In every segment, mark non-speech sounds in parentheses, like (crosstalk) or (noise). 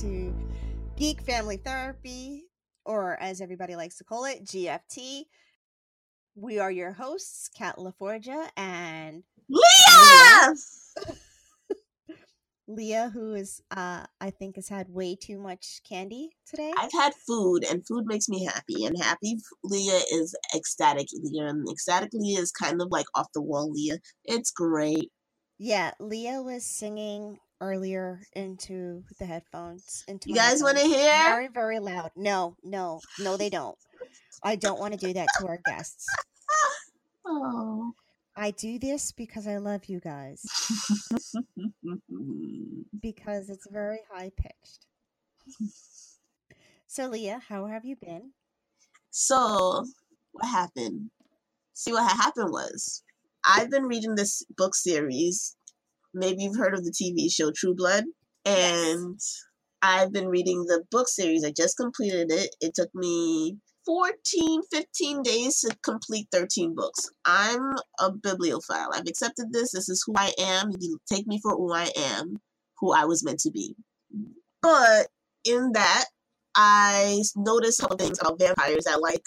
to Geek Family Therapy, or as everybody likes to call it, GFT. We are your hosts, Kat LaForgia and Lea! (laughs) Lea, who is, uh, I think, has had way too much candy today. I've had food, and food makes me happy. And happy Lea is ecstatic Lea, and ecstatic Lea is kind of like off the wall Lea. It's great. Yeah, Lea was singing earlier into the headphones. Into you guys want to hear? Very, very loud. No, no, no, they don't. I don't want to do that to our guests. (laughs) oh. I do this because I love you guys. (laughs) because it's very high pitched. So, Lea, how have you been? So, what happened? See, what happened was I've been reading this book series. Maybe you've heard of the TV show True Blood. And yes. I've been reading the book series. I just completed it. It took me 14, 15 days to complete 13 books. I'm a bibliophile. I've accepted this. This is who I am. You take me for who I am, who I was meant to be. But in that, I noticed some things about vampires that like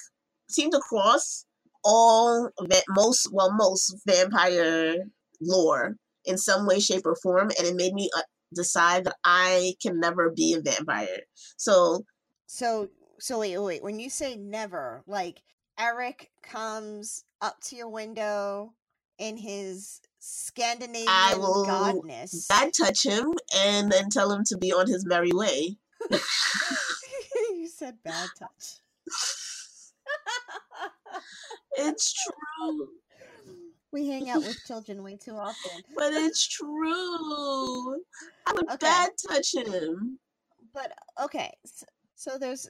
seem to cross all most well most vampire lore in some way, shape, or form, and it made me uh, decide that I can never be a vampire. So, so so wait, wait. When you say never, like Eric comes up to your window in his Scandinavian I will godness. I'd touch him and then tell him to be on his merry way. (laughs) you said bad touch. (laughs) it's true. We hang out with (laughs) children way too often. But it's true. I would okay. bad touch him. But okay, so, so there's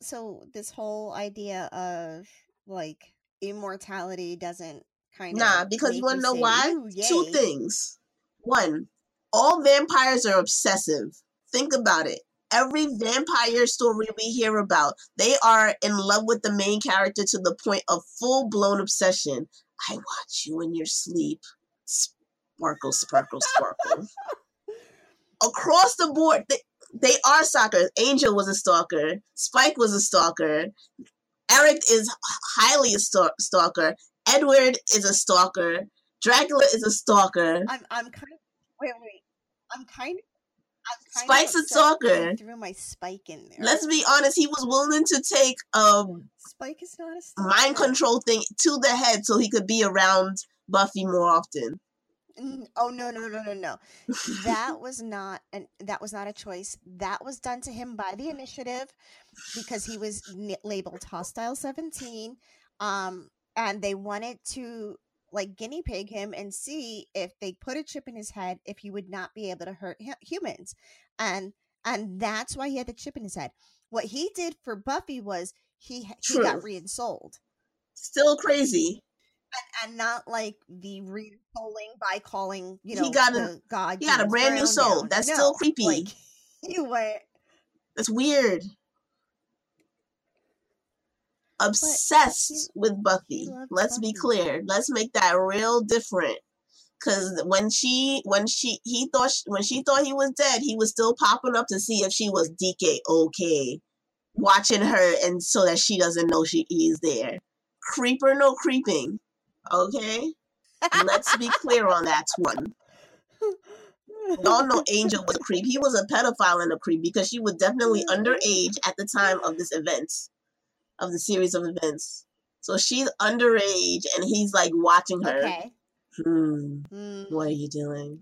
so this whole idea of like immortality doesn't kind nah, of Nah, because you want to know why? Two things. One, all vampires are obsessive. Think about it. Every vampire story we hear about, they are in love with the main character to the point of full blown obsession. I watch you in your sleep. Sparkle, sparkle, sparkle. Across the board, they, they are stalkers. Angel was a stalker. Spike was a stalker. Eric is highly a stalker. Edward is a stalker. Dracula is a stalker. I'm I'm kind of wait wait. I'm kind of I'm Spike's a stalker. Threw my spike in there. Let's be honest. He was willing to take um Spike is not a stalker. mind control thing to the head so he could be around Buffy more often. Oh no no no no no! That (laughs) was not and that was not a choice. That was done to him by the initiative because he was n- labeled hostile seventeen, um, and they wanted to like guinea pig him and see if they put a chip in his head if he would not be able to hurt humans, and and that's why he had the chip in his head. What he did for Buffy was he True. he got re-ensouled. Still crazy and, and not like the re-souling by calling you know he got a god he got a brand new soul down. that's no, still (laughs) creepy like, you went that's weird obsessed with buffy let's buffy. be clear let's make that real different because when she when she he thought she, when she thought he was dead he was still popping up to see if she was dk okay watching her and so that she doesn't know she is there creeper no creeping Okay? Let's be clear on that one. Y'all know Angel was a creep. He was a pedophile and a creep because she was definitely underage at the time of this event, of the series of events. So she's underage and he's like watching her. Okay. Hmm. Mm. What are you doing?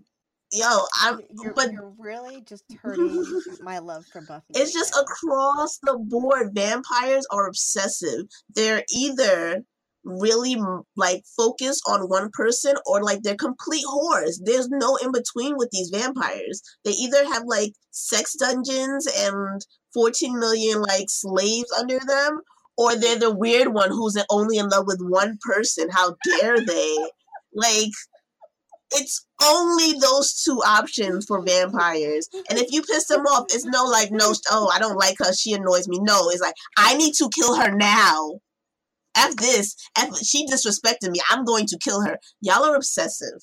Yo, I'm. You're, but you're really just hurting (laughs) my love for Buffy. It's just across the board. Vampires are obsessive. They're either really like focus on one person or like they're complete whores. There's no in between with these vampires. They either have like sex dungeons and 14 million like slaves under them, or they're the weird one who's only in love with one person. How dare they? Like, it's only those two options for vampires. And if you piss them off, it's no like, no, oh, I don't like her. She annoys me. No, it's like, I need to kill her now. F this. F she disrespected me. I'm going to kill her. Y'all are obsessive.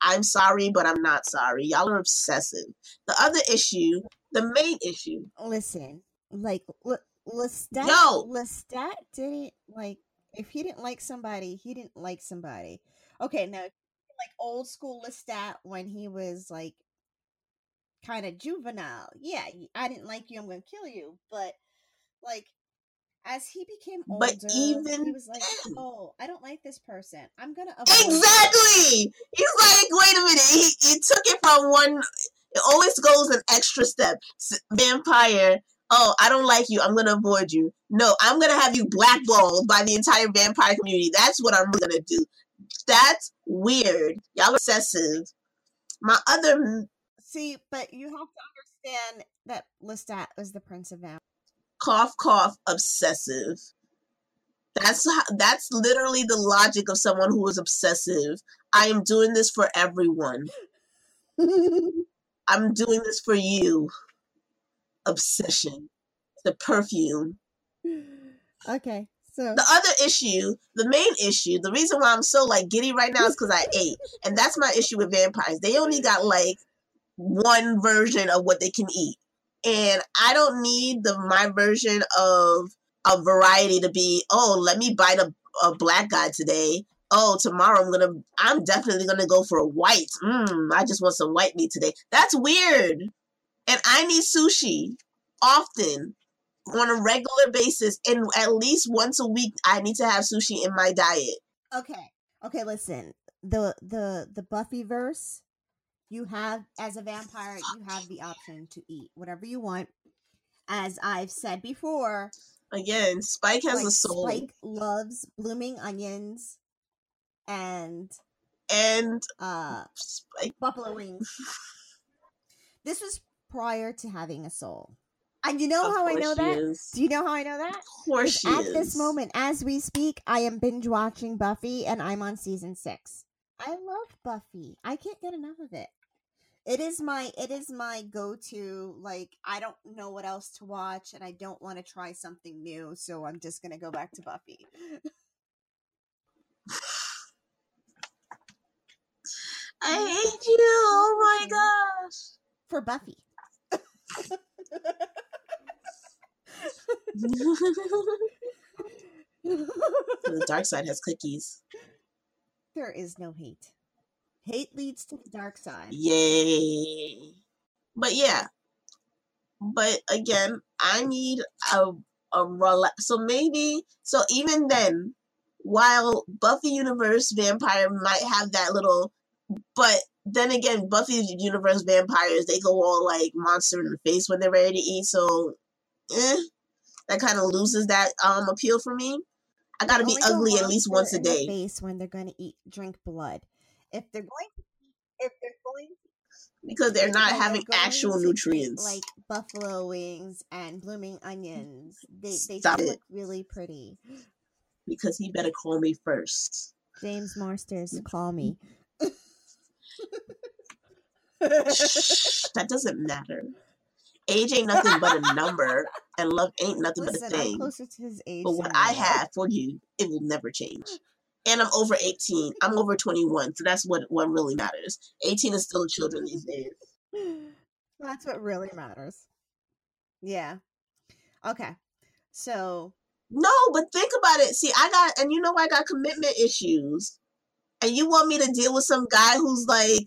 I'm sorry, but I'm not sorry. Y'all are obsessive. The other issue the main issue. Listen, like L- Lestat, Yo! Lestat didn't like. If he didn't like somebody, he didn't like somebody. Okay, now like old school Lestat when he was like kind of juvenile. Yeah, I didn't like you. I'm gonna kill you. But like as he became older, But even he was like, then- "Oh, I don't like this person. I'm gonna avoid you." Exactly. He's like, wait a minute. He, he took it from one. It always goes an extra step. S- Vampire. Oh, I don't like you. I'm gonna avoid you. No, I'm gonna have you blackballed by the entire vampire community. That's what I'm gonna do. That's weird. Y'all obsessive. My other See, but you have to understand that Lestat was the prince of vampires. cough cough obsessive. That's how, that's literally the logic of someone who is obsessive. I am doing this for everyone. (laughs) I'm doing this for you. Obsession. The perfume. (sighs) okay, so The other issue, the main issue, the reason why I'm so like giddy right now is because I ate. And that's my issue with vampires. They only got like one version of what they can eat. And I don't need the my version of a variety to be, oh, let me bite a, a black guy today. Oh, tomorrow I'm gonna I'm definitely gonna go for a white. Mmm, I just want some white meat today. That's weird. And I need sushi often on a regular basis and at least once a week I need to have sushi in my diet. okay, okay. Listen, the the the Buffy verse, you have as a vampire, you have the option to eat whatever you want. As I've said before, Again, Spike has like a soul. Spike loves blooming onions and And uh Spike buffalo wings. (laughs) this was prior to having a soul. And you know of how I know that? is. Do you know how I know that? Of course At is. this moment, as we speak, I am binge watching Buffy and I'm on season six. I love Buffy. I can't get enough of it. It is my it is my go to like I don't know what else to watch and I don't want to try something new, so I'm just gonna go back to Buffy. (sighs) I hate you. Oh my gosh. For Buffy. (laughs) the dark side has cookies. there is no hate. Hate leads to the dark side. Yay. But yeah. But again, I need a a rela- so maybe so even then, while Buffy Universe Vampire might have that little but then again, Buffy Universe Vampires, they go all like monster in the face when they're ready to eat, so eh, that kind of loses that um appeal for me. I gotta be ugly at least once a day. Face when they're to eat drink blood. If they're going to eat, if they're going because they're not when having actual eat, nutrients. like buffalo wings and blooming onions. They they Stop look really pretty. because he better call me first. James Marsters, call me. (laughs) That doesn't matter. Age ain't nothing but a number, and love ain't nothing Listen, but a I'm thing. closer to his age. But what I have for you, it will never change. And I'm over 18. I'm over 21, so that's what, what really matters. 18 is still children these days. (laughs) That's what really matters. Yeah. Okay. So No, but think about it. See, I got, and you know, I got commitment issues. And you want me to deal with some guy who's like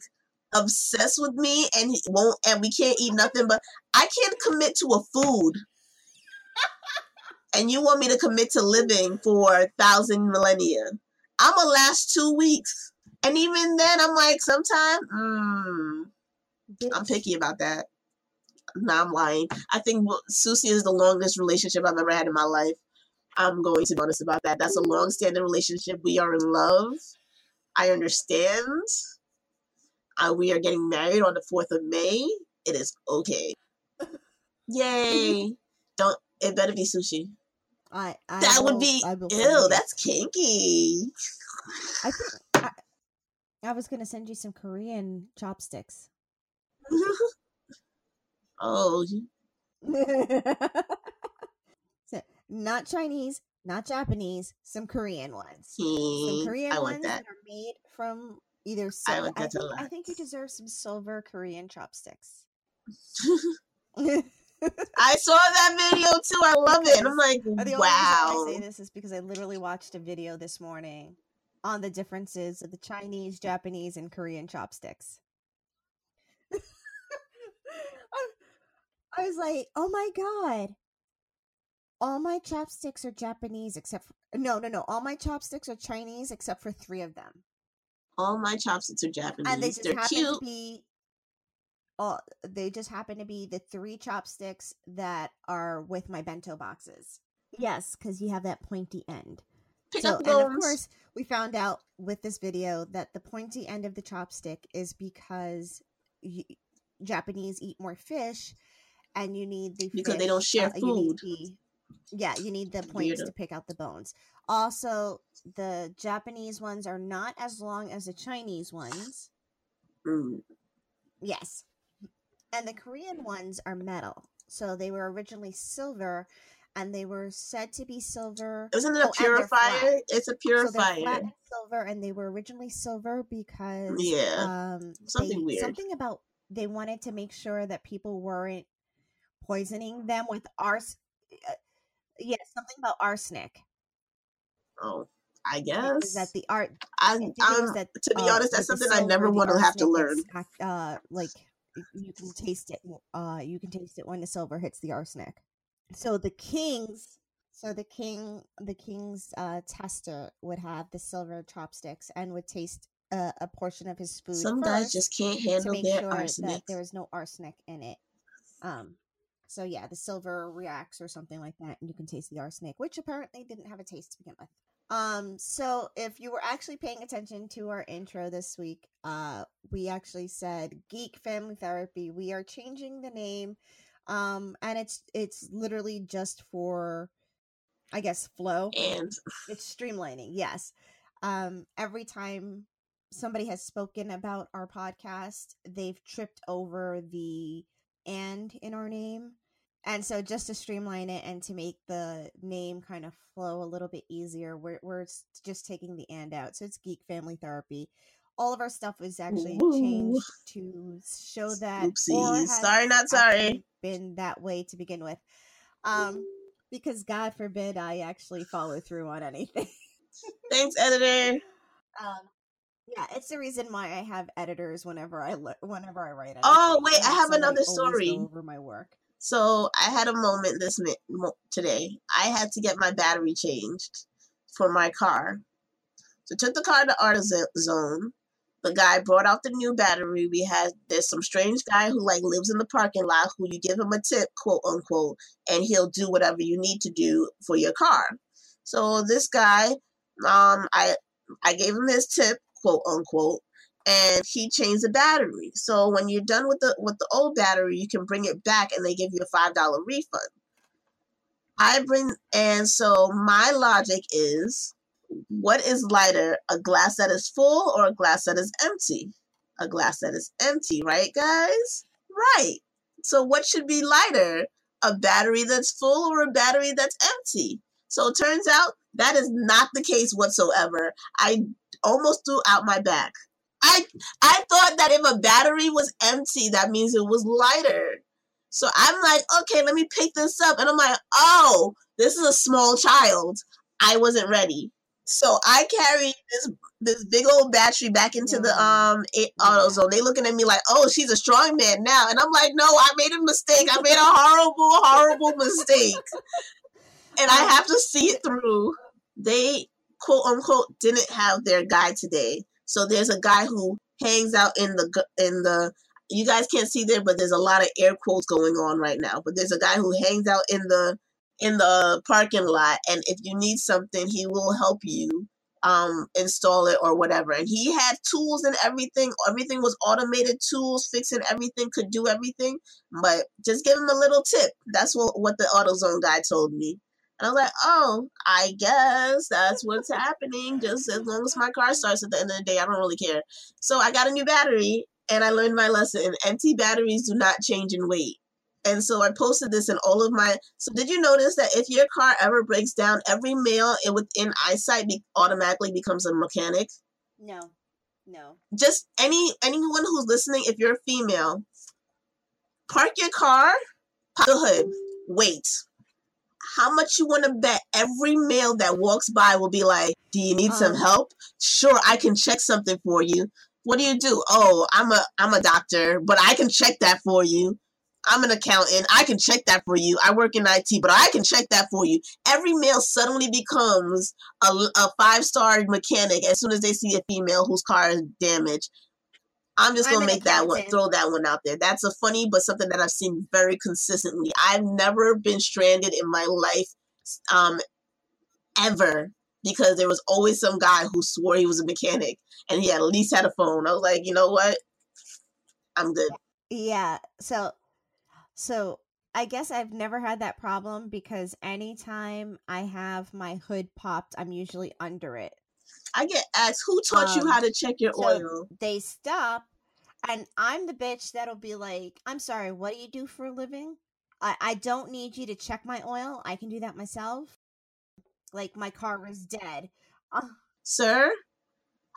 obsessed with me and he won't, and we can't eat nothing but I can't commit to a food. and you want me to commit to living for a thousand millennia. I'm gonna last two weeks. And even then, I'm like, sometime, mm, I'm picky about that. No, I'm lying. I think Susie is the longest relationship I've ever had in my life. I'm going to be honest about that. That's a long standing relationship. We are in love. I understand. Uh, we are getting married on the 4th of May. It is okay. (laughs) Yay. Don't, it better be sushi. I, I That would be, I will ew, that's kinky. I think I, I was gonna send you some Korean chopsticks. (laughs) oh, (laughs) So, not Chinese, not Japanese, some Korean ones. Some Korean I ones want that. are made from either silver. I, that think, I think you deserve some silver Korean chopsticks. (laughs) (laughs) I saw that video too. I love it. I'm like, Uh, The only wow. reason I say this is because I literally watched a video this morning on the differences of the Chinese, Japanese, and Korean chopsticks. (laughs) I was like, oh my god. All my chopsticks are Japanese except for no, no, no. All my chopsticks are Chinese except for three of them. All my chopsticks are Japanese. and they just They're happen cute. to be all they just happen to be the three chopsticks that are with my bento boxes yes because you have that pointy end Pick so and of course we found out with this video that the pointy end of the chopstick is because y- japanese eat more fish and you need the Because they don't share uh, food. the- yeah you need the points Weirdo. to pick out the bones also the japanese ones are not as long as the chinese ones Mm. Yes. And the Korean ones are metal. So they were originally silver and they were said to be silver. Isn't it Oh, a they're purifier? It's a So purifier. flat and silver and they were originally silver because Yeah. um Something they- weird. Something about they wanted to make sure that people weren't poisoning them with ars uh, yeah, something about arsenic. oh, I guess. was that the art I, I think it I'm, was that to be uh, honest, that's the something I never want to have to learn. Uh, like you can taste it. Uh, you can taste it when the silver hits the arsenic. So the kings, so the king, the king's uh, tester would have the silver chopsticks and would taste uh, a portion of his food. Some guys just can't handle their sure arsenic. that there is no arsenic in it. Um. So yeah, the silver reacts or something like that, and you can taste the arsenic, which apparently didn't have a taste to begin with. Um, so if you were actually paying attention to our intro this week, uh, we actually said Geek Family Therapy. We are changing the name, um, and it's it's literally just for, I guess, flow. And It's streamlining, yes. Um, every time somebody has spoken about our podcast, they've tripped over the and in our name. And so just to streamline it and to make the name kind of flow a little bit easier, we're we're just taking the and out. So it's Geek Family Therapy. All of our stuff was actually Ooh. changed to show that or oopsies. Sorry, not sorry. been that way to begin with. Um because God forbid I actually follow through on anything. (laughs) Thanks, editor. Um, yeah, it's the reason why I have editors whenever I le- whenever I write. Oh, wait, I have another story. over my work. So I had a moment this mi- today. I had to get my battery changed for my car. So took the car to AutoZone. The guy brought out the new battery. We had there's some strange guy who like lives in the parking lot who you give him a tip, quote unquote, and he'll do whatever you need to do for your car. So this guy, um, I I gave him his tip, quote unquote, and he changed the battery. So when you're done with the with the old battery, you can bring it back and they give you a five dollar refund. I bring and so my logic is what is lighter, a glass that is full or a glass that is empty? A glass that is empty, right guys? Right. So what should be lighter? A battery that's full or a battery that's empty? So it turns out that is not the case whatsoever. I almost threw out my back. I I thought that if a battery was empty, that means it was lighter. So I'm like, okay, let me pick this up. And I'm like, oh, this is a small child. I wasn't ready. So I carried this this big old battery back into the Yeah. um a- Yeah. AutoZone. They looking at me like, oh, she's a strong man now. And I'm like, no, I made a mistake. I made a horrible, horrible mistake. And I have to see it through. They quote unquote didn't have their guy today. So there's a guy who hangs out in the in the you guys can't see there, but there's a lot of air quotes going on right now. But there's a guy who hangs out in the in the parking lot, and if you need something, he will help you um install it or whatever. And he had tools and everything. Everything was automated tools, fixing everything, could do everything. But just give him a little tip. That's what what the AutoZone guy told me. And I was like, oh, I guess that's what's happening. Just as long as my car starts at the end of the day, I don't really care. So I got a new battery and I learned my lesson. Empty batteries do not change in weight. And so I posted this in all of my. So did you notice that if your car ever breaks down, every male in- within eyesight be, automatically becomes a mechanic? No, no. Just any anyone who's listening, if you're a female, park your car pop the hood, wait. How much you want to bet every male that walks by will be like, "Do you need some Um, help? Sure, I can check something for you. What do you do? Oh, I'm a I'm a doctor, but I can check that for you. I'm an accountant. I can check that for you. I work in IT, but I can check that for you. Every male suddenly becomes a, a five star mechanic as soon as they see a female whose car is damaged. I'm just gonna an make that one, throw that one out there. That's a funny, but something that I've seen very consistently. I've never been stranded in my life, um, ever because there was always some guy who swore he was a mechanic and he at least had a phone. I was like, you know what? I'm good. Yeah. So so I guess I've never had that problem because anytime I have my hood popped, I'm usually under it. I get asked, who taught you Um, how to check your so oil? they stop and I'm the bitch that'll be like, I'm sorry, what do you do for a living? I, I don't need you to check my oil. I can do that myself. Like my car is dead. Uh, Sir,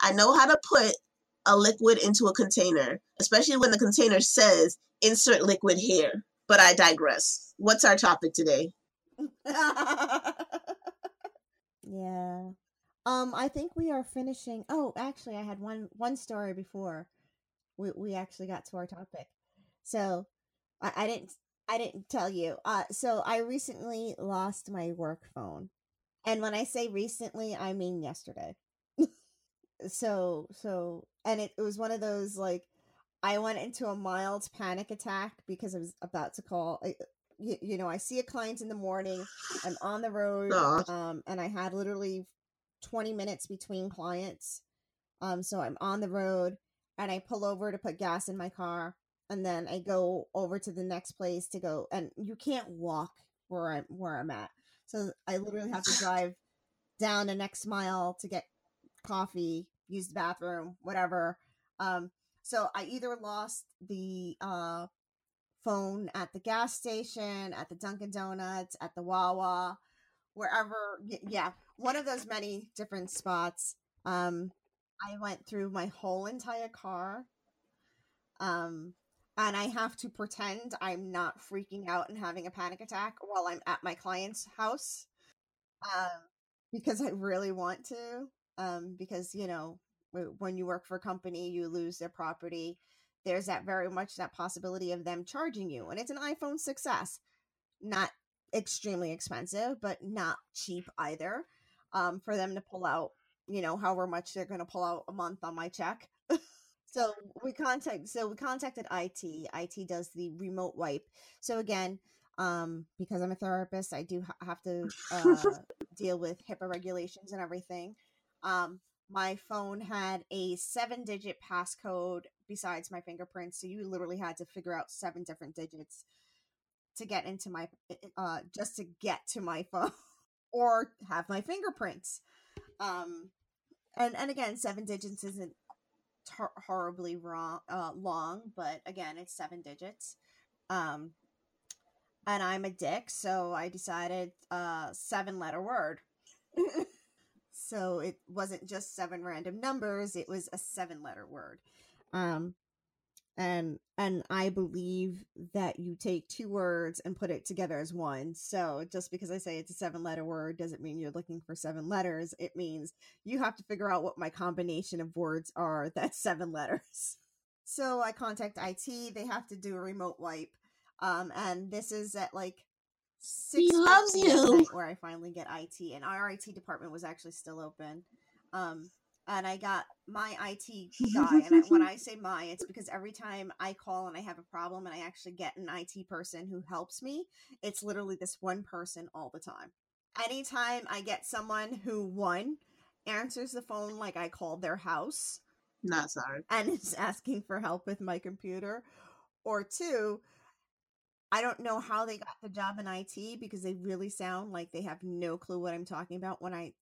I know how to put a liquid into a container, especially when the container says insert liquid here. But I digress. What's our topic today? (laughs) yeah. Um, I think we are finishing. Oh, actually, I had one one story before we we actually got to our topic. So, I, I didn't I didn't tell you. Uh, so I recently lost my work phone, and when I say recently, I mean yesterday. (laughs) so so, and it, it was one of those like I went into a mild panic attack because I was about to call. I, you, you know, I see a client in the morning. I'm on the road, um, and I had literally 20 minutes between clients. Um, so I'm on the road, and I pull over to put gas in my car, and then I go over to the next place to go. And you can't walk where I'm where I'm at, so I literally have to (laughs) drive down the next mile to get coffee, use the bathroom, whatever. Um, so I either lost the uh, phone at the gas station, at the Dunkin' Donuts, at the Wawa, wherever. y- Yeah, one of those many different spots. Um, I went through my whole entire car. Um, and I have to pretend I'm not freaking out and having a panic attack while I'm at my client's house. Um, because I really want to. Um, because you know, when you work for a company, you lose their property. There's that very much that possibility of them charging you, and it's an iPhone 6s, not extremely expensive, but not cheap either. Um, for them to pull out, you know, however much they're going to pull out a month on my check. (laughs) so we contact, so we contacted IT. IT does the remote wipe. So again, um, because I'm a therapist, I do ha- have to uh, (laughs) deal with HIPAA regulations and everything. Um, my phone had a seven digit passcode besides my fingerprints. So you literally had to figure out seven different digits to get into my, uh, just to get to my (laughs) phone or have my fingerprints. Um, and, and again, seven digits isn't tar- horribly wrong, uh, long, but again, it's seven digits. Um, and I'm a dick, so I decided uh seven letter word. (laughs) so it wasn't just seven random numbers, it was a seven letter word. Um and and I believe that you take two words and put it together as one. So just because I say it's a seven letter word doesn't mean you're looking for seven letters. It means you have to figure out what my combination of words are that's (laughs) seven letters. So I contact IT, they have to do a remote wipe. Um, and this is at like He six loves you. where I finally get IT, and our IT department was actually still open. Um, and I got my IT guy, and I, when (laughs) I say my, it's because every time I call and I have a problem, and I actually get an IT person who helps me, it's literally this one person all the time. Anytime I get someone who one answers the phone like I called their house Not sorry. and (laughs) is asking for help with my computer, or two, I don't know how they got the job in IT because they really sound like they have no clue what I'm talking about when I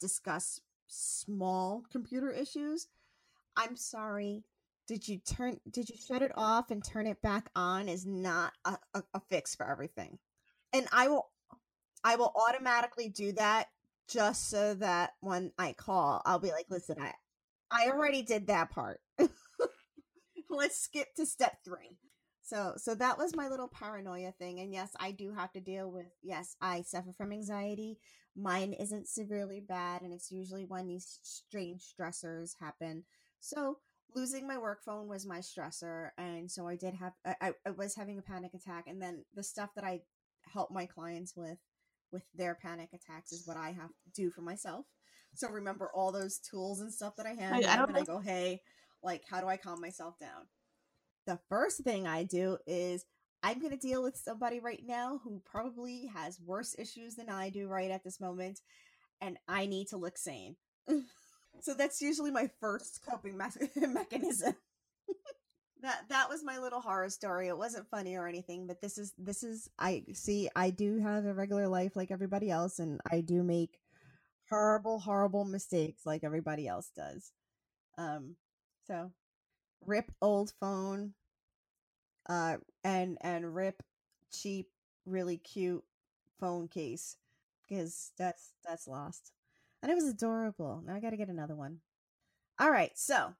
discuss small computer issues. I'm sorry. Did you turn did you shut it off and turn it back on is not a, a, a fix for everything. And I will I will automatically do that just so that when I call, I'll be like, listen, I I already did that part. (laughs) Let's skip to step three. So so that was my little paranoia thing and yes, I do have to deal with yes, I suffer from anxiety. Mine isn't severely bad and it's usually when these strange stressors happen. So losing my work phone was my stressor and so I did have I, I was having a panic attack and then the stuff that I help my clients with with their panic attacks is what I have to do for myself. So remember all those tools and stuff that I have, I, I and I go, hey, like how do I calm myself down? The first thing I do is I'm going to deal with somebody right now who probably has worse issues than I do right at this moment, and I need to look sane. (laughs) so that's usually my first coping me- (laughs) mechanism. (laughs) that that was my little horror story. It wasn't funny or anything, but this is this is I see I do have a regular life like everybody else and I do make horrible horrible mistakes like everybody else does. Um so rip old phone uh and and rip cheap really cute phone case because that's that's lost. And it was adorable. Now i gotta get another one. All right so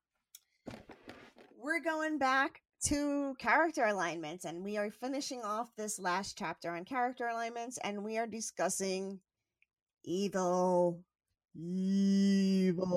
we're going back to character alignments and we are finishing off this last chapter on character alignments and we are discussing evil evil.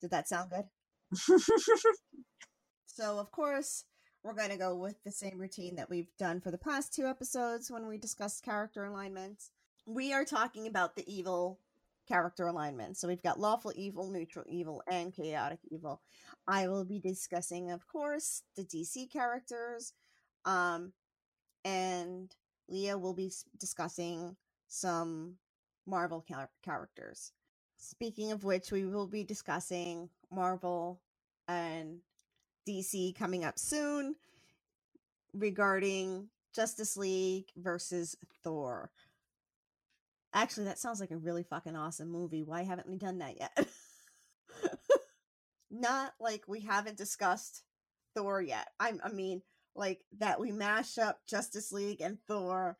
Did that sound good (laughs) so, of course, we're going to go with the same routine that we've done for the past two episodes when we discussed character alignments. We are talking about the evil character alignment. So we've got lawful evil, neutral evil, and chaotic evil. I will be discussing, of course, the DC characters, um, and Lea will be discussing some Marvel char- characters. Speaking of which, we will be discussing Marvel and DC coming up soon regarding Justice League versus Thor. Actually, that sounds like a really fucking awesome movie. Why haven't we done that yet? (laughs) Not like we haven't discussed Thor yet. I, I mean, like that we mash up Justice League and Thor,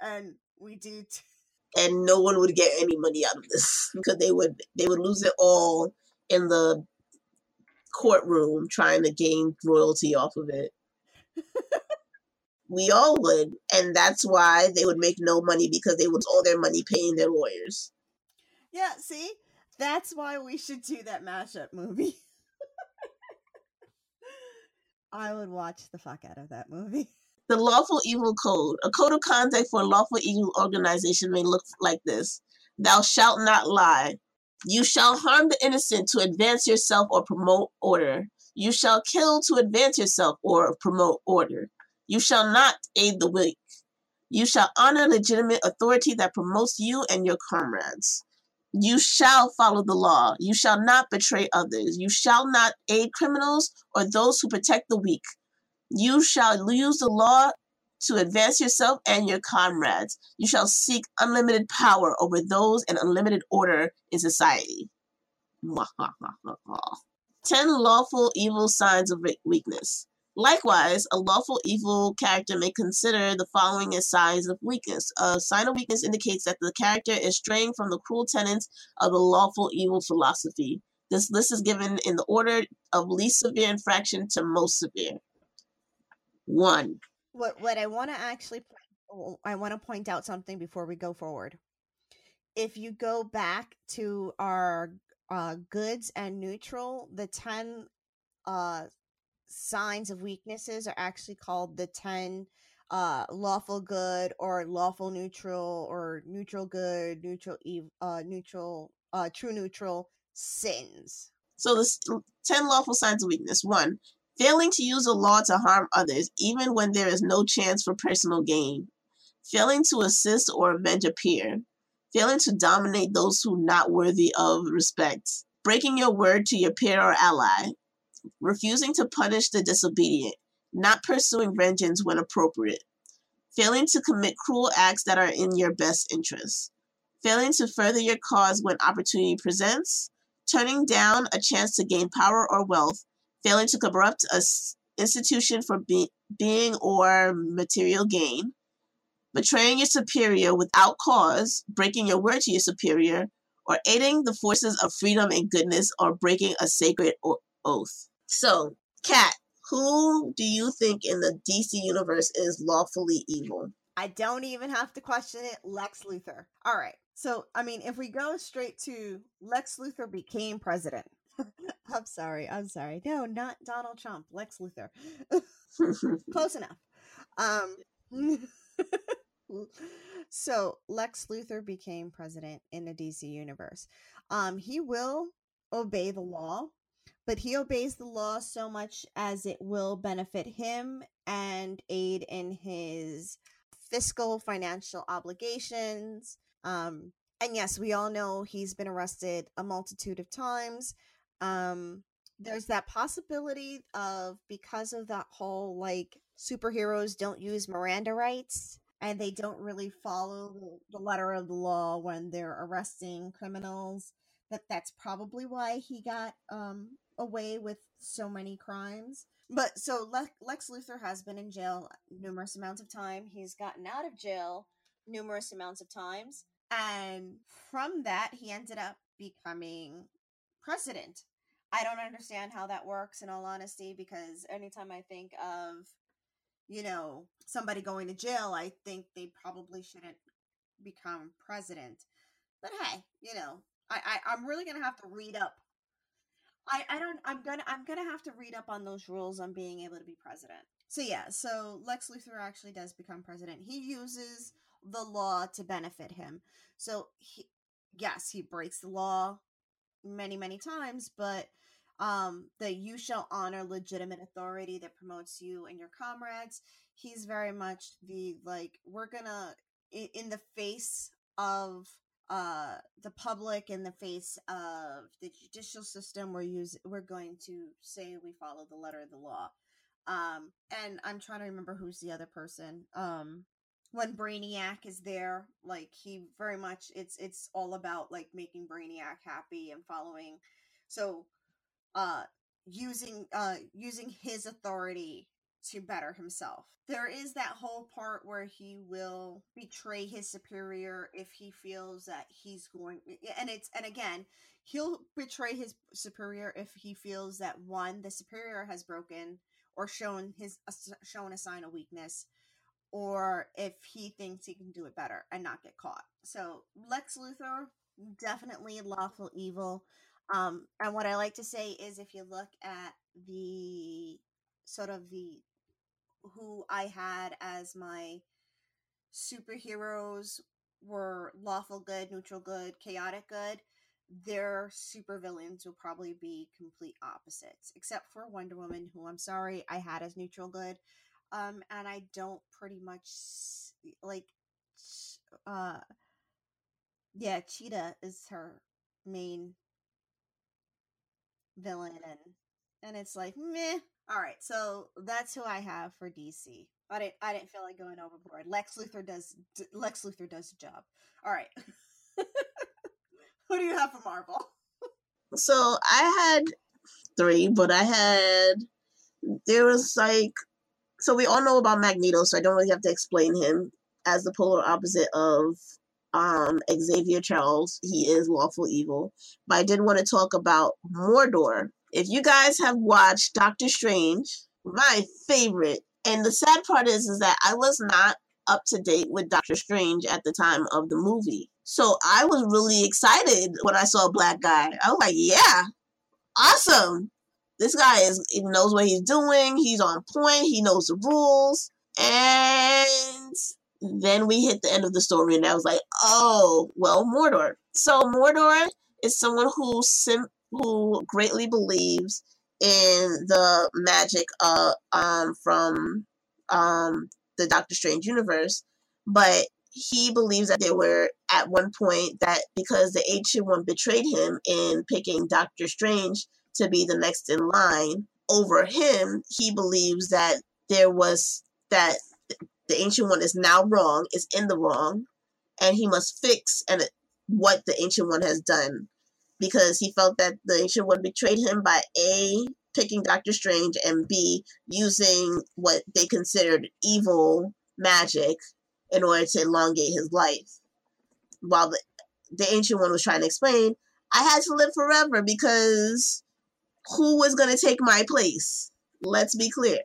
and we do. T- and no one would get any money out of this (laughs) because they would they would lose it all in the courtroom trying to gain royalty off of it. we all would, and that's why they would make no money because they would all their money paying their lawyers. Yeah, see, that's why we should do that mashup movie. (laughs) I would watch the fuck out of that movie. The Lawful Evil Code. A code of conduct for a lawful evil organization may look like this Thou shalt not lie. You shall harm the innocent to advance yourself or promote order. You shall kill to advance yourself or promote order. You shall not aid the weak. You shall honor legitimate authority that promotes you and your comrades. You shall follow the law. You shall not betray others. You shall not aid criminals or those who protect the weak. You shall use the law to advance yourself and your comrades. You shall seek unlimited power over those and unlimited order in society. (laughs) 10 lawful evil signs of weakness. Likewise, a lawful evil character may consider the following as signs of weakness. A sign of weakness indicates that the character is straying from the cruel tenets of the lawful evil philosophy. This list is given in the order of least severe infraction to most severe. 1 what what I want to actually oh, I want to point out something before we go forward. If you go back to our uh, goods and neutral, the 10 uh, signs of weaknesses are actually called the 10 uh, lawful good or lawful neutral or neutral good, neutral evil, uh, neutral, uh, true neutral sins. So the 10 lawful signs of weakness. One, Failing to use the law to harm others, even when there is no chance for personal gain. Failing to assist or avenge a peer. Failing to dominate those who are not worthy of respect. Breaking your word to your peer or ally. Refusing to punish the disobedient. Not pursuing vengeance when appropriate. Failing to commit cruel acts that are in your best interest. Failing to further your cause when opportunity presents. Turning down a chance to gain power or wealth failing to corrupt a institution for be- being or material gain, betraying your superior without cause, breaking your word to your superior, or aiding the forces of freedom and goodness, or breaking a sacred o- oath. So, Kat, Who do you think in the DC universe is lawfully evil? I don't even have to question it. Lex Luthor. All right. So, I mean, if we go straight to Lex Luthor became president. (laughs) I'm sorry. I'm sorry. No, not Donald Trump. Lex Luthor. (laughs) (laughs) Close enough. Um so Lex Luthor became president in the DC universe. Um he will obey the law, but he obeys the law so much as it will benefit him and aid in his fiscal financial obligations. Um and yes, we all know he's been arrested a multitude of times. Um there's that possibility of because of that whole like superheroes don't use Miranda rights and they don't really follow the letter of the law when they're arresting criminals that that's probably why he got um away with so many crimes. But so Le- lex luthor has been in jail numerous amounts of time. He's gotten out of jail numerous amounts of times and from that he ended up becoming president i don't understand how that works in all honesty because anytime i think of you know, somebody going to jail, I think they probably shouldn't become president. But hey, you know, I, I I'm really gonna have to read up. I I don't I'm gonna I'm gonna have to read up on those rules on being able to be president. So yeah, so Lex Luthor actually does become president. He uses the law to benefit him. So he yes, he breaks the law many many times, but um that you shall honor legitimate authority that promotes you and your comrades he's very much the like we're gonna in, in the face of uh the public in the face of the judicial system we're use we're going to say we follow the letter of the law. Um and i'm trying to remember who's the other person um when brainiac is there like he very much it's it's all about like making brainiac happy and following so uh using uh using his authority to better himself. There is that whole part where he will betray his superior if he feels that he's going and it's and again, he'll betray his superior if he feels that one the superior has broken or shown his shown a sign of weakness or if he thinks he can do it better and not get caught. So, Lex Luthor definitely lawful evil um, and what I like to say is if you look at the sort of the who I had as my superheroes were lawful good, neutral good, chaotic good, their supervillains will probably be complete opposites, except for Wonder Woman, who I'm sorry I had as neutral good. Um, and I don't pretty much like, uh, yeah, Cheetah is her main villain and and it's like meh. All right, so that's who I have for DC. I didn't I didn't feel like going overboard. Lex Luthor does Lex Luthor does the job. All right. (laughs) who do you have for Marvel? So I had three, but I had there was like so we all know about Magneto, so I don't really have to explain him as the polar opposite of um, Xavier Charles. He is lawful evil. But I did want to talk about Mordo. If you guys have watched Doctor Strange, my favorite, and the sad part is, is that I was not up to date with Doctor Strange at the time of the movie. So I was really excited when I saw a black guy. I was like, yeah, awesome. This guy is he knows what he's doing. He's on point. He knows the rules. And then we hit the end of the story, and I was like, oh, well, Mordo. So Mordo is someone who sim- who greatly believes in the magic uh um from um the Doctor Strange universe, but he believes that there were at one point that because the ancient one betrayed him in picking Doctor Strange to be the next in line over him, he believes that there was that the ancient one is now wrong, is in the wrong, and he must fix and what the ancient one has done because he felt that the ancient one betrayed him by a picking Doctor Strange and b using what they considered evil magic in order to elongate his life. While the, the ancient one was trying to explain, I had to live forever because who was going to take my place? let's be clear.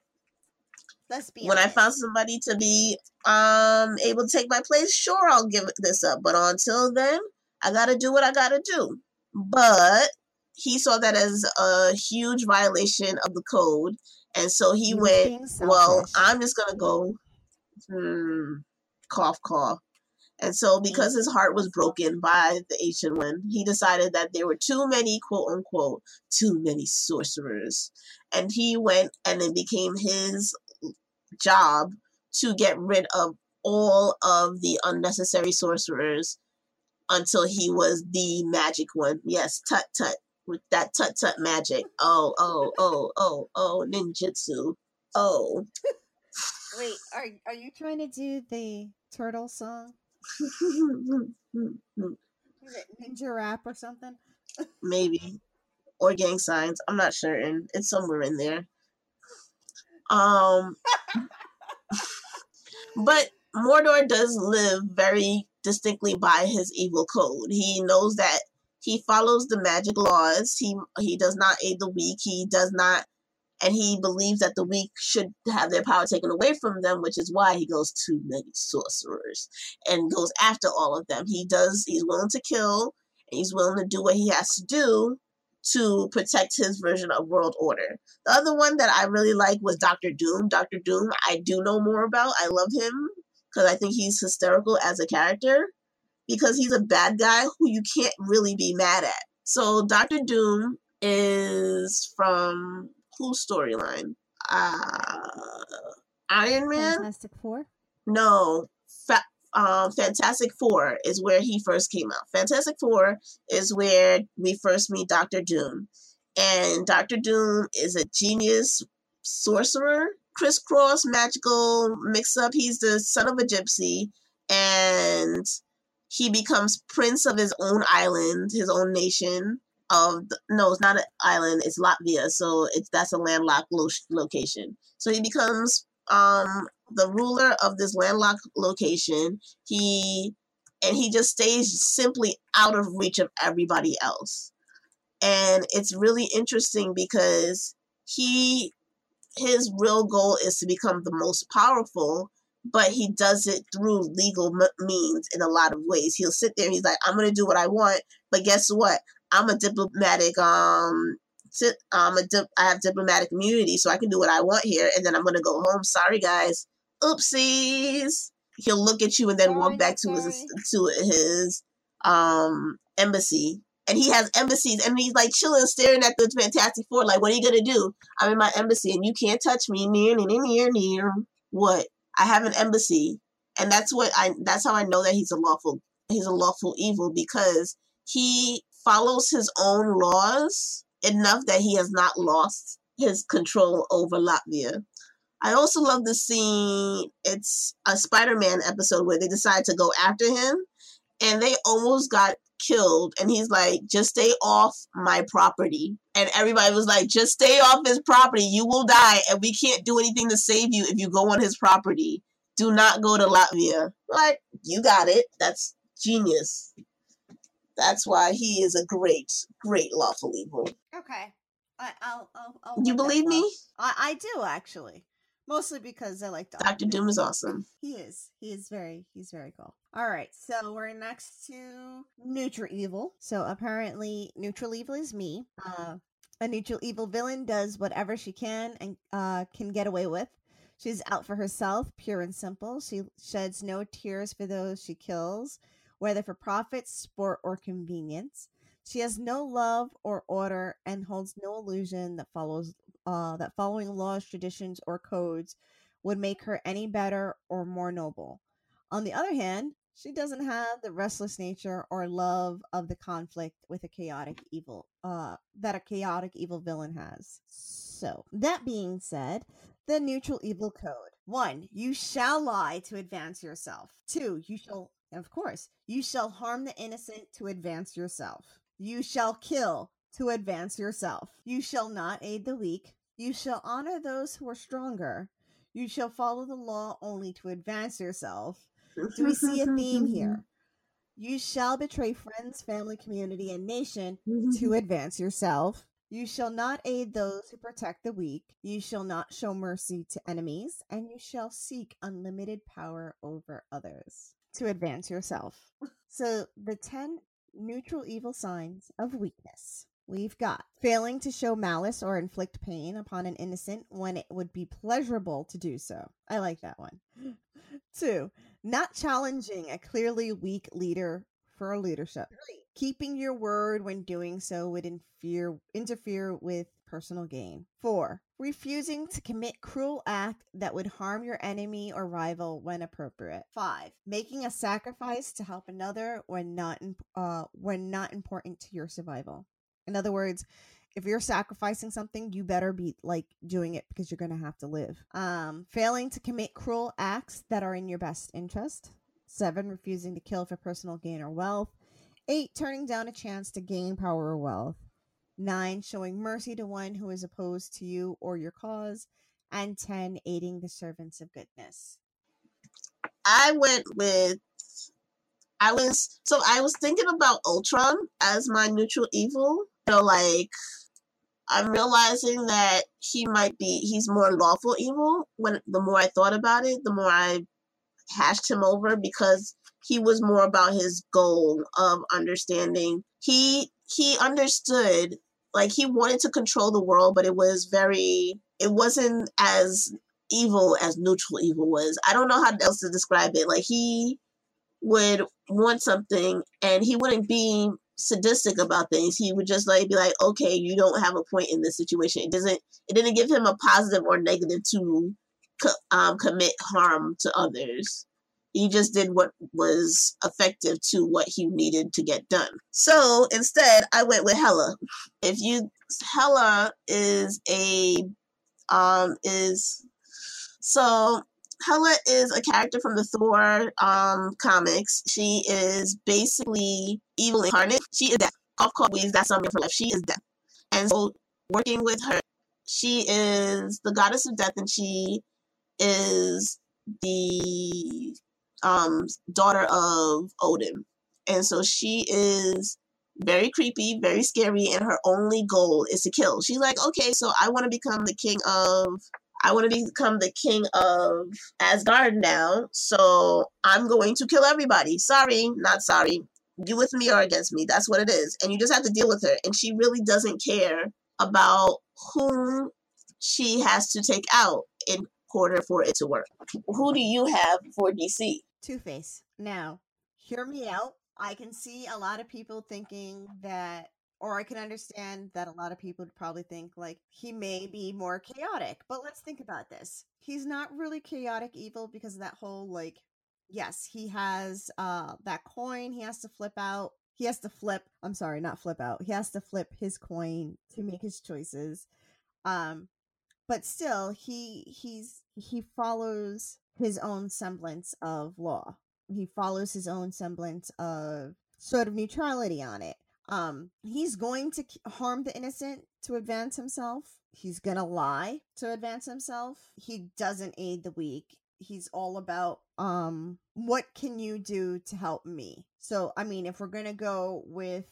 Let's be when I found somebody to be um able to take my place, sure I'll give this up. But until then, I gotta do what I gotta do. But he saw that as a huge violation of the code, and so he, was went. Well. I'm just gonna go. Hmm, cough, cough. And so, because mm-hmm. his heart was broken by the ancient one, he decided that there were too many, quote unquote, too many sorcerers. And he went and it became his job to get rid of all of the unnecessary sorcerers until he was the magic one. Yes, tut tut. With that tut tut magic. Oh, oh, oh, oh, oh, ninjutsu. Oh. (laughs) Wait, are are you trying to do the turtle song? (laughs) Is it ninja rap or something? Maybe. Or gang signs. I'm not certain. It's somewhere in there. Um (laughs) but Mordo does live very distinctly by his evil code. He knows that he follows the magic laws. He he does not aid the weak. He does not and he believes that the weak should have their power taken away from them, which is why he goes to many sorcerers and goes after all of them. He does he's willing to kill and he's willing to do what he has to do to protect his version of world order. The other one that I really like was Doctor Doom. Doctor Doom, I do know more about. I love him because I think he's hysterical as a character because he's a bad guy who you can't really be mad at. So Doctor Doom is from whose storyline? Uh, Iron Man? Fantastic Four. No, Fa- um, Fantastic Four is where he first came out. Fantastic Four is where we first meet Doctor Doom, and Doctor Doom is a genius sorcerer, crisscross magical mix-up. He's the son of a gypsy, and he becomes prince of his own island, his own nation. Of the, no, it's not an island. It's Latveria, so it's that's a landlocked lo- location. So he becomes um the ruler of this landlocked location. He and he just stays simply out of reach of everybody else. And it's really interesting because he his real goal is to become the most powerful, but he does it through legal means in a lot of ways. He'll sit there and he's like, "I'm going to do what I want," but guess what? I'm a diplomatic um um a dip, I have diplomatic immunity, so I can do what I want here, and then I'm gonna go home. Sorry, guys. Oopsies. He'll look at you and then Sorry, walk back to his to his um embassy. And he has embassies, and he's like chilling, staring at the Fantastic Four, like, "What are you gonna do? I'm in my embassy, and you can't touch me." Near, near, near, near. What? I have an embassy, and that's what I. That's how I know that he's a lawful. He's a lawful evil because he follows his own laws enough that he has not lost his control over Latveria. I also love the scene. It's a Spider-Man episode where they decide to go after him, and they almost got killed. And he's like, "Just stay off my property." And everybody was like, "Just stay off his property. You will die, and we can't do anything to save you if you go on his property. Do not go to Latveria." Like, you got it. That's genius. That's why he is a great, great lawful evil. Okay, I, I'll, I'll, I'll You believe me? I, I do actually, mostly because I like Doctor, Doctor Doom is awesome. He is. He is very. He's very cool. All right, so we're next to neutral evil. So apparently, neutral evil is me. Uh, a neutral evil villain does whatever she can and uh, can get away with. She's out for herself, pure and simple. She sheds no tears for those she kills, whether for profit, sport, or convenience. She has no love or order and holds no illusion that follows uh, that following laws, traditions, or codes would make her any better or more noble. On the other hand, she doesn't have the restless nature or love of the conflict with a chaotic evil uh, that a chaotic evil villain has. So, that being said, the neutral evil code. One, you shall lie to advance yourself. Two, you shall, of course, you shall harm the innocent to advance yourself. You shall kill to advance yourself. You shall not aid the weak. You shall honor those who are stronger. You shall follow the law only to advance yourself. Do we see a theme here? (laughs) You shall betray friends, family, community, and nation to (laughs) advance yourself. You shall not aid those who protect the weak. You shall not show mercy to enemies, and you shall seek unlimited power over others to advance yourself. So, the 10 neutral evil signs of weakness. We've got failing to show malice or inflict pain upon an innocent when it would be pleasurable to do so. I like that one. (gasps) Two, not challenging a clearly weak leader for a leadership. Three, keeping your word when doing so would interfere, interfere with personal gain. Four, refusing to commit cruel act that would harm your enemy or rival when appropriate. Five, making a sacrifice to help another when not uh, when not important to your survival. In other words, if you're sacrificing something, you better be like doing it because you're going to have to live. Um, failing to commit cruel acts that are in your best interest. Seven, refusing to kill for personal gain or wealth. Eight, turning down a chance to gain power or wealth. Nine, showing mercy to one who is opposed to you or your cause. And 10, aiding the servants of goodness. I went with I was so I was thinking about Ultron as my neutral evil. You know, like I'm realizing that he might be he's more lawful evil when the more I thought about it, the more I hashed him over because he was more about his goal of understanding. He he understood like he wanted to control the world, but it was very it wasn't as evil as neutral evil was. I don't know how else to describe it. Like he would want something and he wouldn't be sadistic about things. He would just like be like, okay, you don't have a point in this situation. It doesn't. It didn't give him a positive or negative to um, commit harm to others. He just did what was effective to what he needed to get done. So instead, I went with Hela. If you Hela is a um is so Hela is a character from the Thor um, comics. She is basically evil incarnate. She is death. Of course, that's something for life. She is death. And so, working with her, she is the goddess of death, and she is the um, daughter of Odin. And so, she is very creepy, very scary, and her only goal is to kill. She's like, okay, so I want to become the king of I want to become the king of Asgard now, so I'm going to kill everybody. Sorry, not sorry. You with me or against me. That's what it is. And you just have to deal with her. And she really doesn't care about whom she has to take out in order for it to work. Who do you have for DC? Two Face. Now, hear me out. I can see a lot of people thinking that or I can understand that a lot of people would probably think like he may be more chaotic. But let's think about this. He's not really chaotic evil because of that whole like yes, he has uh that coin he has to flip out. He has to flip, I'm sorry, not flip out. He has to flip his coin to make his choices. Um but still he he's he follows his own semblance of law. He follows his own semblance of sort of neutrality on it um, he's going to harm the innocent to advance himself. He's going to lie to advance himself. He doesn't aid the weak. He's all about um what can you do to help me? So, I mean, if we're going to go with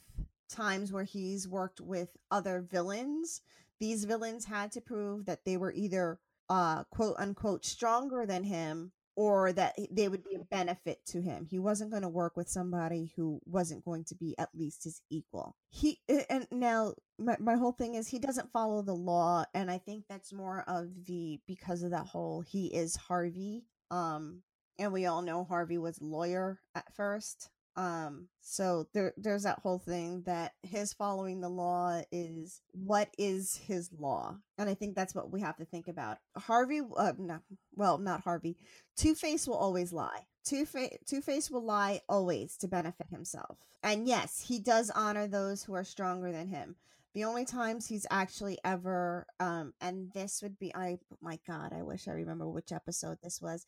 times where he's worked with other villains, these villains had to prove that they were either uh quote unquote stronger than him or that they would be a benefit to him. He wasn't going to work with somebody who wasn't going to be at least his equal. He and now my, my whole thing is he doesn't follow the law and I think that's more of the because of that whole he is Harvey um and we all know Harvey was lawyer at first um, so there, there's that whole thing that his following the law is what is his law, and I think that's what we have to think about. Harvey, uh, not, well, not Harvey. Two Face will always lie. Two Face, Two Face will lie always to benefit himself. And yes, he does honor those who are stronger than him. The only times he's actually ever, um, and this would be, I, my God, I wish I remember which episode this was.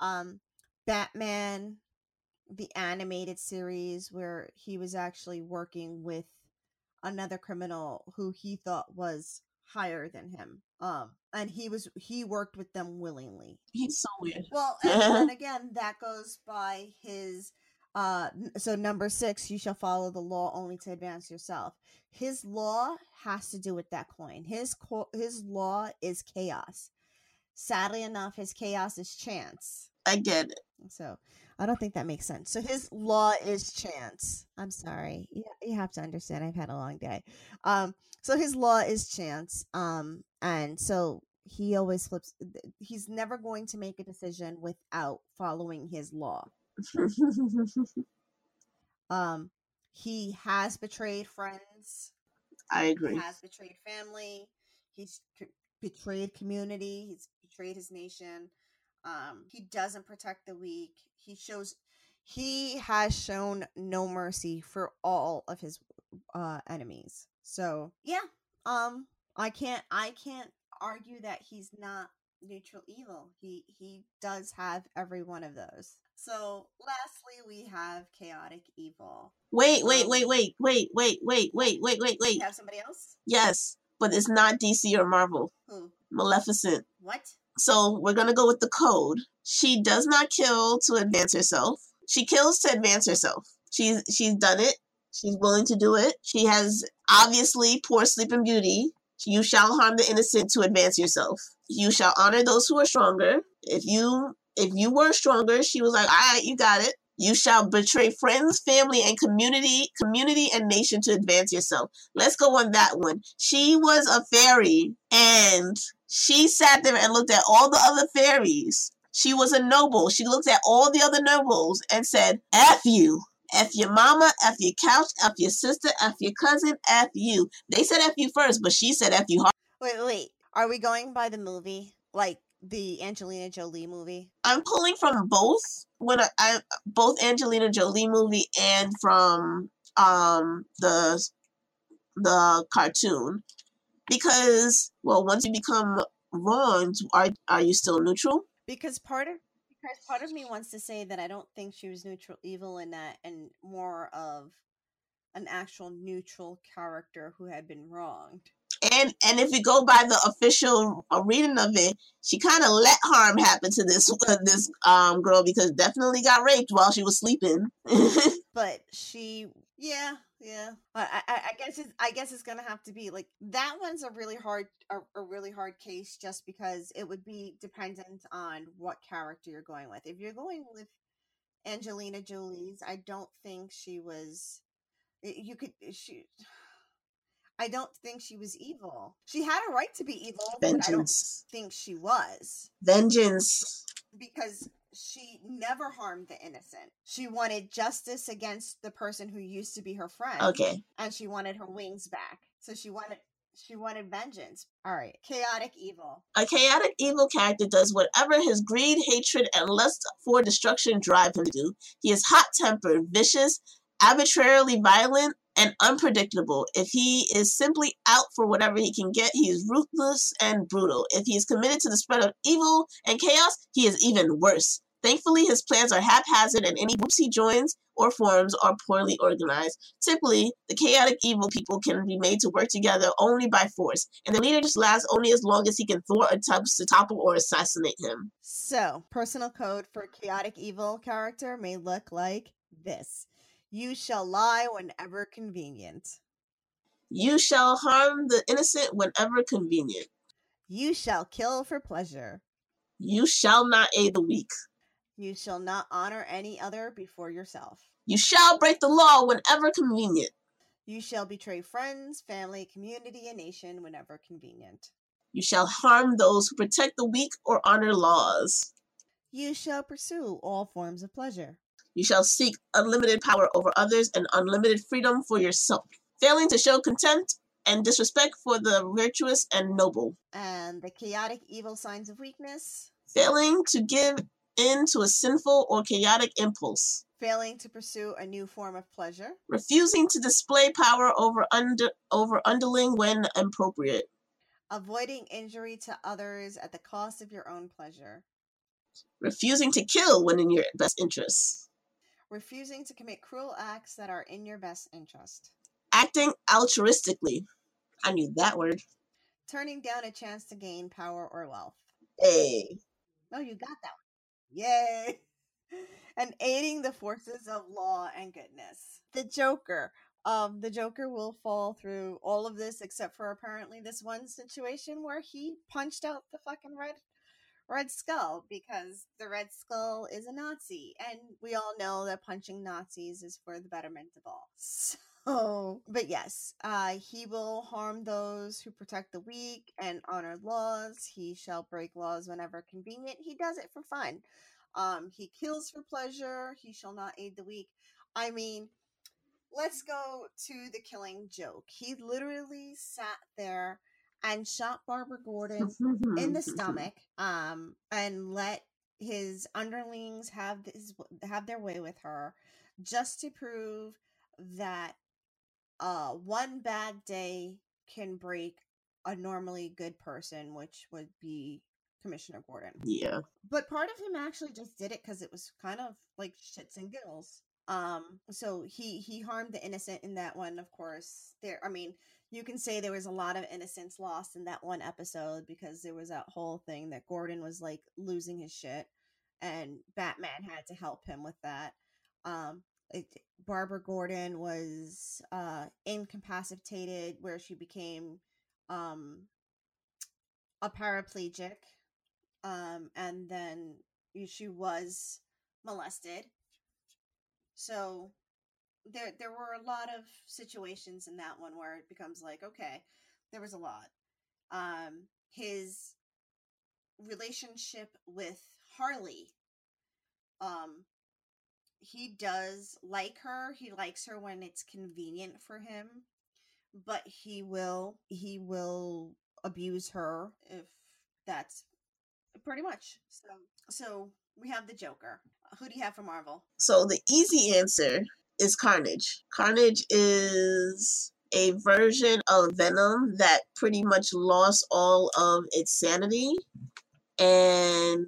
Um, Batman the animated series where he was actually working with another criminal who he thought was higher than him um and he was he worked with them willingly he's so weird well (laughs) and, and again that goes by his Uh, so number six, you shall follow the law only to advance yourself. His law has to do with that coin. His co- his law is chaos. Sadly enough, his chaos is chance. I get it. So I don't think that makes sense. So his law is chance. I'm sorry. You, you have to understand. I've had a long day. Um, so his law is chance. Um, and so he always flips. He's never going to make a decision without following his law. (laughs) Um, he has betrayed friends. I agree. He has betrayed family. He's betrayed community. He's betrayed his nation. Um, he doesn't protect the weak. He shows he has shown no mercy for all of his uh enemies. So yeah, um, I can't I can't argue that he's not neutral evil. He he does have every one of those. So lastly, we have chaotic evil. Wait, wait, Um, wait, wait, wait, wait, wait, wait, wait, wait, wait. have somebody else. Yes, but it's not DC or Marvel. Who? Maleficent. What? So we're gonna go with the code. She does not kill to advance herself. She kills to advance herself. She's she's done it. She's willing to do it. She has obviously poor Sleeping Beauty. You shall harm the innocent to advance yourself. You shall honor those who are stronger. If you if you were stronger, she was like, all right, you got it. You shall betray friends, family, and community, community and nation to advance yourself. Let's go on that one. She was a fairy and she sat there and looked at all the other fairies. She was a noble. She looked at all the other nobles and said, F you. F your mama, F your couch, F your sister, F your cousin, F you. They said F you first, but she said F you hard. Wait, wait. Are we going by the movie? Like the Angelina Jolie movie? I'm pulling from both when I, I both Angelina Jolie movie and from um the the cartoon because well once you become wronged are are you still neutral? Because part of because part of me wants to say that I don't think she was neutral evil in that and more of an actual neutral character who had been wronged. And and if you go by the official uh, reading of it, she kind of let harm happen to this uh, this um girl because definitely got raped while she was sleeping. (laughs) But she yeah, yeah. I I, I guess it's I guess it's gonna have to be like that one's a really hard a, a really hard case just because it would be dependent on what character you're going with. If you're going with Angelina Jolie's, I don't think she was you could she I don't think she was evil. She had a right to be evil, but I don't Vengeance. think she was Vengeance. because she never harmed the innocent. She wanted justice against the person who used to be her friend. Okay. And she wanted her wings back. So she wanted she wanted vengeance. All right. Chaotic evil. A chaotic evil character does whatever his greed, hatred, and lust for destruction drive him to do. He is hot tempered, vicious, arbitrarily violent, and unpredictable. If he is simply out for whatever he can get, he is ruthless and brutal. If he is committed to the spread of evil and chaos, he is even worse. Thankfully, his plans are haphazard, and any groups he joins or forms are poorly organized. Typically, the chaotic evil people can be made to work together only by force, and the leader just lasts only as long as he can thwart attempts to topple or assassinate him. So, personal code for chaotic evil character may look like this. You shall lie whenever convenient. You shall harm the innocent whenever convenient. You shall kill for pleasure. You shall not aid the weak. You shall not honor any other before yourself. You shall break the law whenever convenient. You shall betray friends, family, community, and nation whenever convenient. You shall harm those who protect the weak or honor laws. You shall pursue all forms of pleasure. You shall seek unlimited power over others and unlimited freedom for yourself, failing to show contempt and disrespect for the virtuous and noble, And the chaotic evil signs of weakness, failing to give in to a sinful or chaotic impulse, failing to pursue a new form of pleasure, refusing to display power over under over underling when appropriate, avoiding injury to others at the cost of your own pleasure, refusing to kill when in your best interests, refusing to commit cruel acts that are in your best interest, acting altruistically. I knew that word. turning down a chance to gain power or wealth. Hey. Oh, you got that one. Yay! (laughs) and aiding the forces of law and goodness. The Joker. Um, the Joker will fall through all of this except for apparently this one situation where he punched out the fucking red Red Skull because the Red Skull is a Nazi, and we all know that punching Nazis is for the betterment of all. (laughs) So, but yes, uh, he will harm those who protect the weak and honor laws. He shall break laws whenever convenient. He does it for fun. Um, he kills for pleasure. He shall not aid the weak. I mean, let's go to the killing joke. He literally sat there and shot Barbara Gordon in the stomach um and let his underlings have his have their way with her just to prove that uh one bad day can break a normally good person which would be commissioner gordon. Yeah. but part of him actually just did it because it was kind of like shits and giggles um so he he harmed the innocent in that one of course. There i mean you can say there was a lot of innocence lost in that one episode because there was that whole thing that gordon was like losing his shit and batman had to help him with that. Um it, barbara gordon was uh incapacitated where she became um a paraplegic um and then she was molested so there there were a lot of situations in that one where it becomes like okay there was a lot. Um his relationship with harley um he does like her he likes her when it's convenient for him but he will he will abuse her if that's pretty much so so we have the joker who do you have for marvel So the easy answer is Carnage. Carnage is a version of Venom that pretty much lost all of its sanity and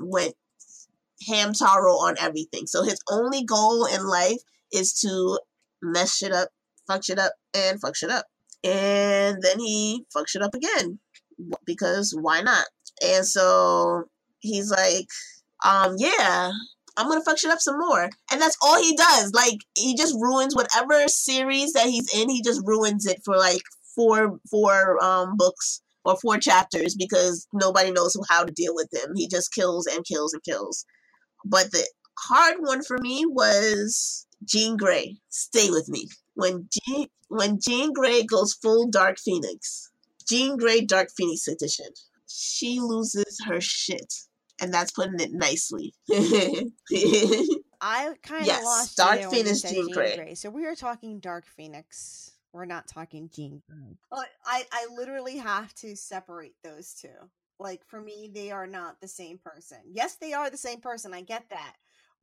went Hamtaro on everything. So his only goal in life is to mess shit up, fuck shit up, and fuck shit up. And then he fucks shit up again because why not? And so he's like, um, yeah, I'm gonna fuck shit up some more. And that's all he does. Like he just ruins whatever series that he's in, he just ruins it for like four four um books or four chapters because nobody knows how to deal with him. He just kills and kills and kills. But the hard one for me was Jean Grey. Stay with me. When Jean when Jean Grey goes full Dark Phoenix, Jean Grey Dark Phoenix edition, she loses her shit. And that's putting it nicely. (laughs) I kind of Yes, lost Dark you there when you Phoenix, said Jean Jean Grey. Grey. So we are talking Dark Phoenix. We're not talking Jean Grey. Oh, I I literally have to separate those two. Like for me, they are not the same person. Yes, they are the same person. I get that,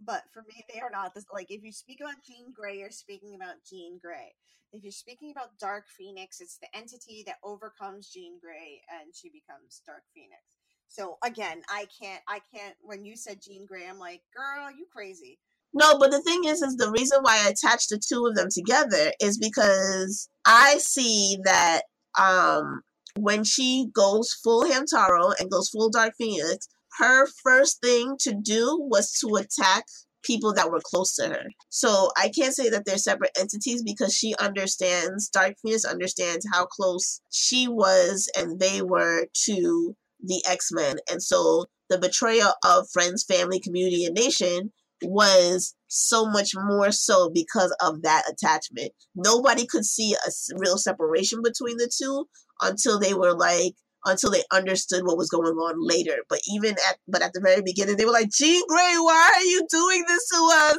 but for me, they are not this. Like if you speak about Jean Grey, you're speaking about Jean Grey. If you're speaking about Dark Phoenix, it's the entity that overcomes Jean Grey and she becomes Dark Phoenix. So again, I can't, I can't. When you said Jean Grey, I'm like, girl, you crazy. No, but the thing is, is the reason why I attached the two of them together is because I see that um when she goes full Hamtaro and goes full Dark Phoenix, her first thing to do was to attack people that were close to her. So I can't say that they're separate entities because she understands, Dark Phoenix understands how close she was and they were to the X Men. And so the betrayal of friends, family, community, and nation was so much more so because of that attachment. Nobody could see a real separation between the two until they were like until they understood what was going on later. But even at but at the very beginning they were like, Jean Grey, why are you doing this to us?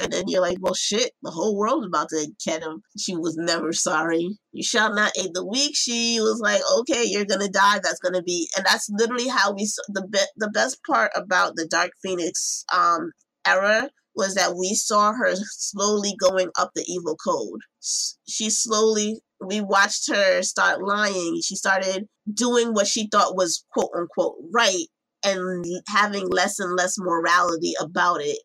(sighs) and then you're like, Well shit, the whole world's about to get him. She was never sorry. You shall not aid the weak. She was like, Okay, you're gonna die. That's gonna be and that's literally how we the be- the best part about the Dark Phoenix um era was that we saw her slowly going up the evil code. She slowly, we watched her start lying. She started doing what she thought was quote unquote right and having less and less morality about it.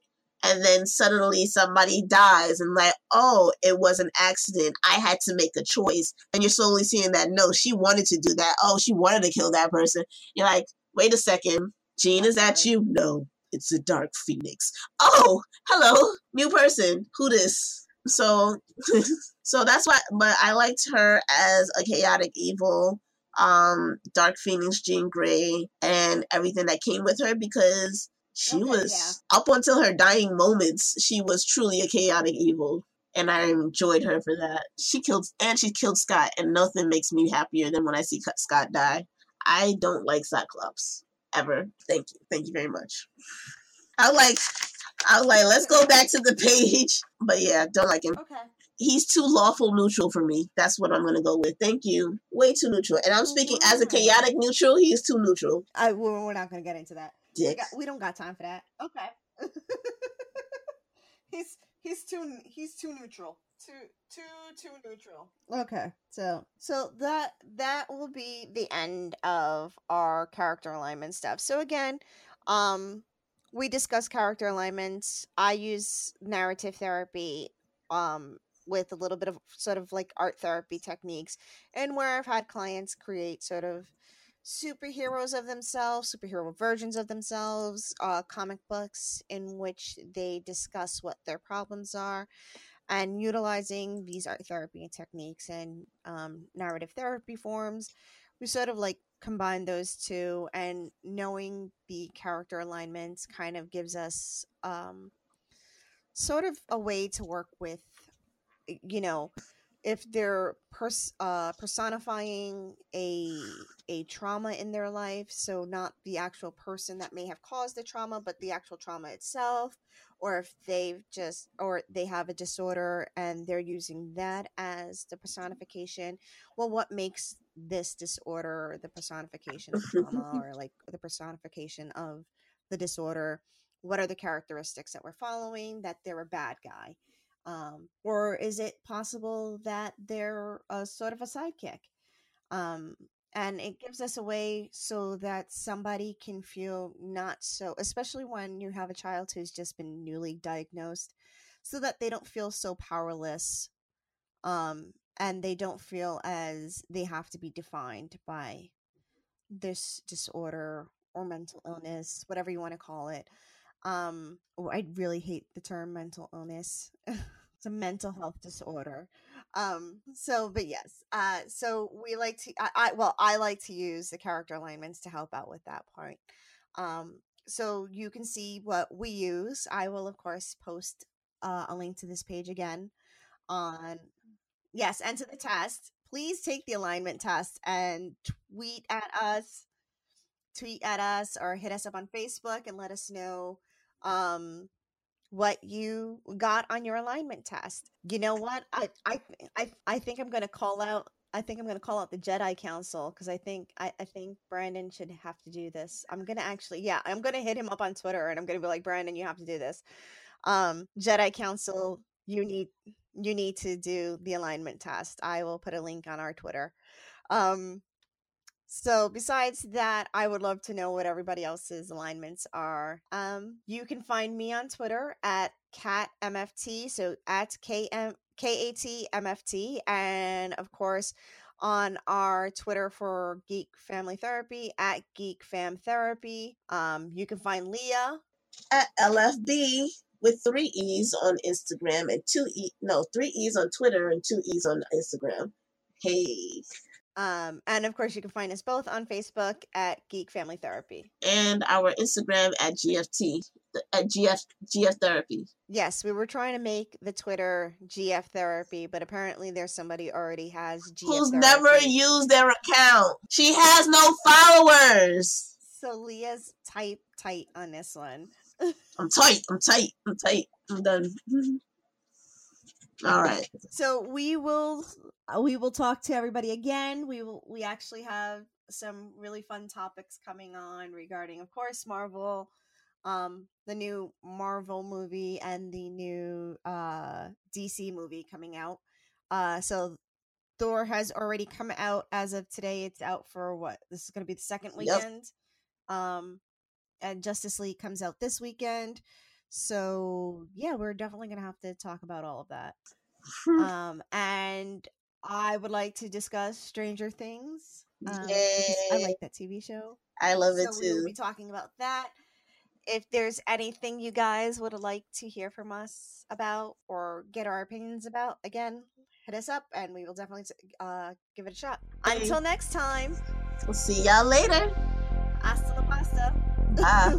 And then suddenly somebody dies and like, oh, it was an accident. I had to make a choice. And you're slowly seeing that no, she wanted to do that. Oh, she wanted to kill that person. You're like, wait a second. Jean, is that you? No. it's a dark phoenix. Oh, hello, new person. Who this? So, (laughs) so that's why. But I liked her as a chaotic evil, um, dark phoenix, Jean Grey, and everything that came with her because she Okay, was up until her dying moments. She was truly a chaotic evil. And I enjoyed her for that. She killed, and she killed Scott, and nothing makes me happier than when I see Scott die. I don't like Cyclops ever. Thank you. Thank you very much. I like, I was like, let's go back to the page. (laughs) But yeah, don't like him. Okay. He's too lawful neutral for me. That's what I'm gonna go with. Thank you. Way too neutral. And I'm speaking as a chaotic neutral. He's too neutral. I we're, we're not gonna get into that. We, got, we don't got time for that. Okay. (laughs) he's he's too he's too neutral. Too too too neutral. Okay. So so that that will be the end of our character alignment stuff. So again, um we discuss character alignments. I use narrative therapy um with a little bit of sort of like art therapy techniques and where I've had clients create sort of superheroes of themselves, superhero versions of themselves, uh, comic books in which they discuss what their problems are, and utilizing these art therapy techniques and um, narrative therapy forms. We sort of like combine those two, and knowing the character alignments kind of gives us um, sort of a way to work with, you know, if they're pers- uh, personifying a a trauma in their life so not the actual person that may have caused the trauma but the actual trauma itself or if they've just or they have a disorder and they're using that as the personification well what makes this disorder or the personification of trauma (laughs) or like the personification of the disorder what are the characteristics that we're following? That they're a bad guy um, or is it possible that they're a sort of a sidekick? Um, and it gives us a way so that somebody can feel not so especially when you have a child who's just been newly diagnosed so that they don't feel so powerless um, and they don't feel as they have to be defined by this disorder or mental illness whatever you want to call it. Um oh, i really hate the term mental illness. (laughs) It's a mental health disorder. Um so but yes uh so we like to I, I well i like to use the character alignments to help out with that point. Um so you can see what we use. I will of course post uh, a link to this page again on yes to the test please take the alignment test and tweet at us tweet at us or hit us up on facebook and let us know um what you got on your alignment test. You know what? I I I, I think I'm going to call out I think I'm going to call out the Jedi Council because I think I, I think Brandon should have to do this. I'm going to actually yeah, I'm going to hit him up on Twitter and I'm going to be like Brandon, you have to do this. Um Jedi Council, you need you need to do the alignment test. I will put a link on our Twitter. Um so besides that, I would love to know what everybody else's alignments are. Um, you can find me on Twitter at catmft, so at km katmft, and of course on our Twitter for Geek Family Therapy at Geek Fam Therapy. Um, you can find Lea At LFB with three E's on Instagram and two E no, three E's on Twitter and two E's on Instagram. Hey. Um, and of course, you can find us both on Facebook at Geek Family Therapy. And our Instagram at GFT at GF GF Therapy. Yes, we were trying to make the Twitter GF Therapy, but apparently there's somebody already has GF Who's Therapy. never used their account. She has no followers. So Lea's tight, tight on this one. I'm tight. I'm tight. I'm tight. I'm done. All right. So we will, we will talk to everybody again. We will, we actually have some really fun topics coming on regarding, of course, Marvel, um, the new Marvel movie and the new uh DC movie coming out. Uh, so Thor has already come out as of today. It's out for what? This is going to be the second Yep. weekend. Um, and Justice League comes out this weekend. So yeah, we're definitely going to have to talk about all of that. Um, and I would like to discuss Stranger Things. Um, I like that TV show I love it so we will be talking about that if there's anything you guys would like to hear from us about or get our opinions about, again, hit us up and we will definitely uh, give it a shot. Until next time, we'll see y'all later. Hasta la pasta. 啊。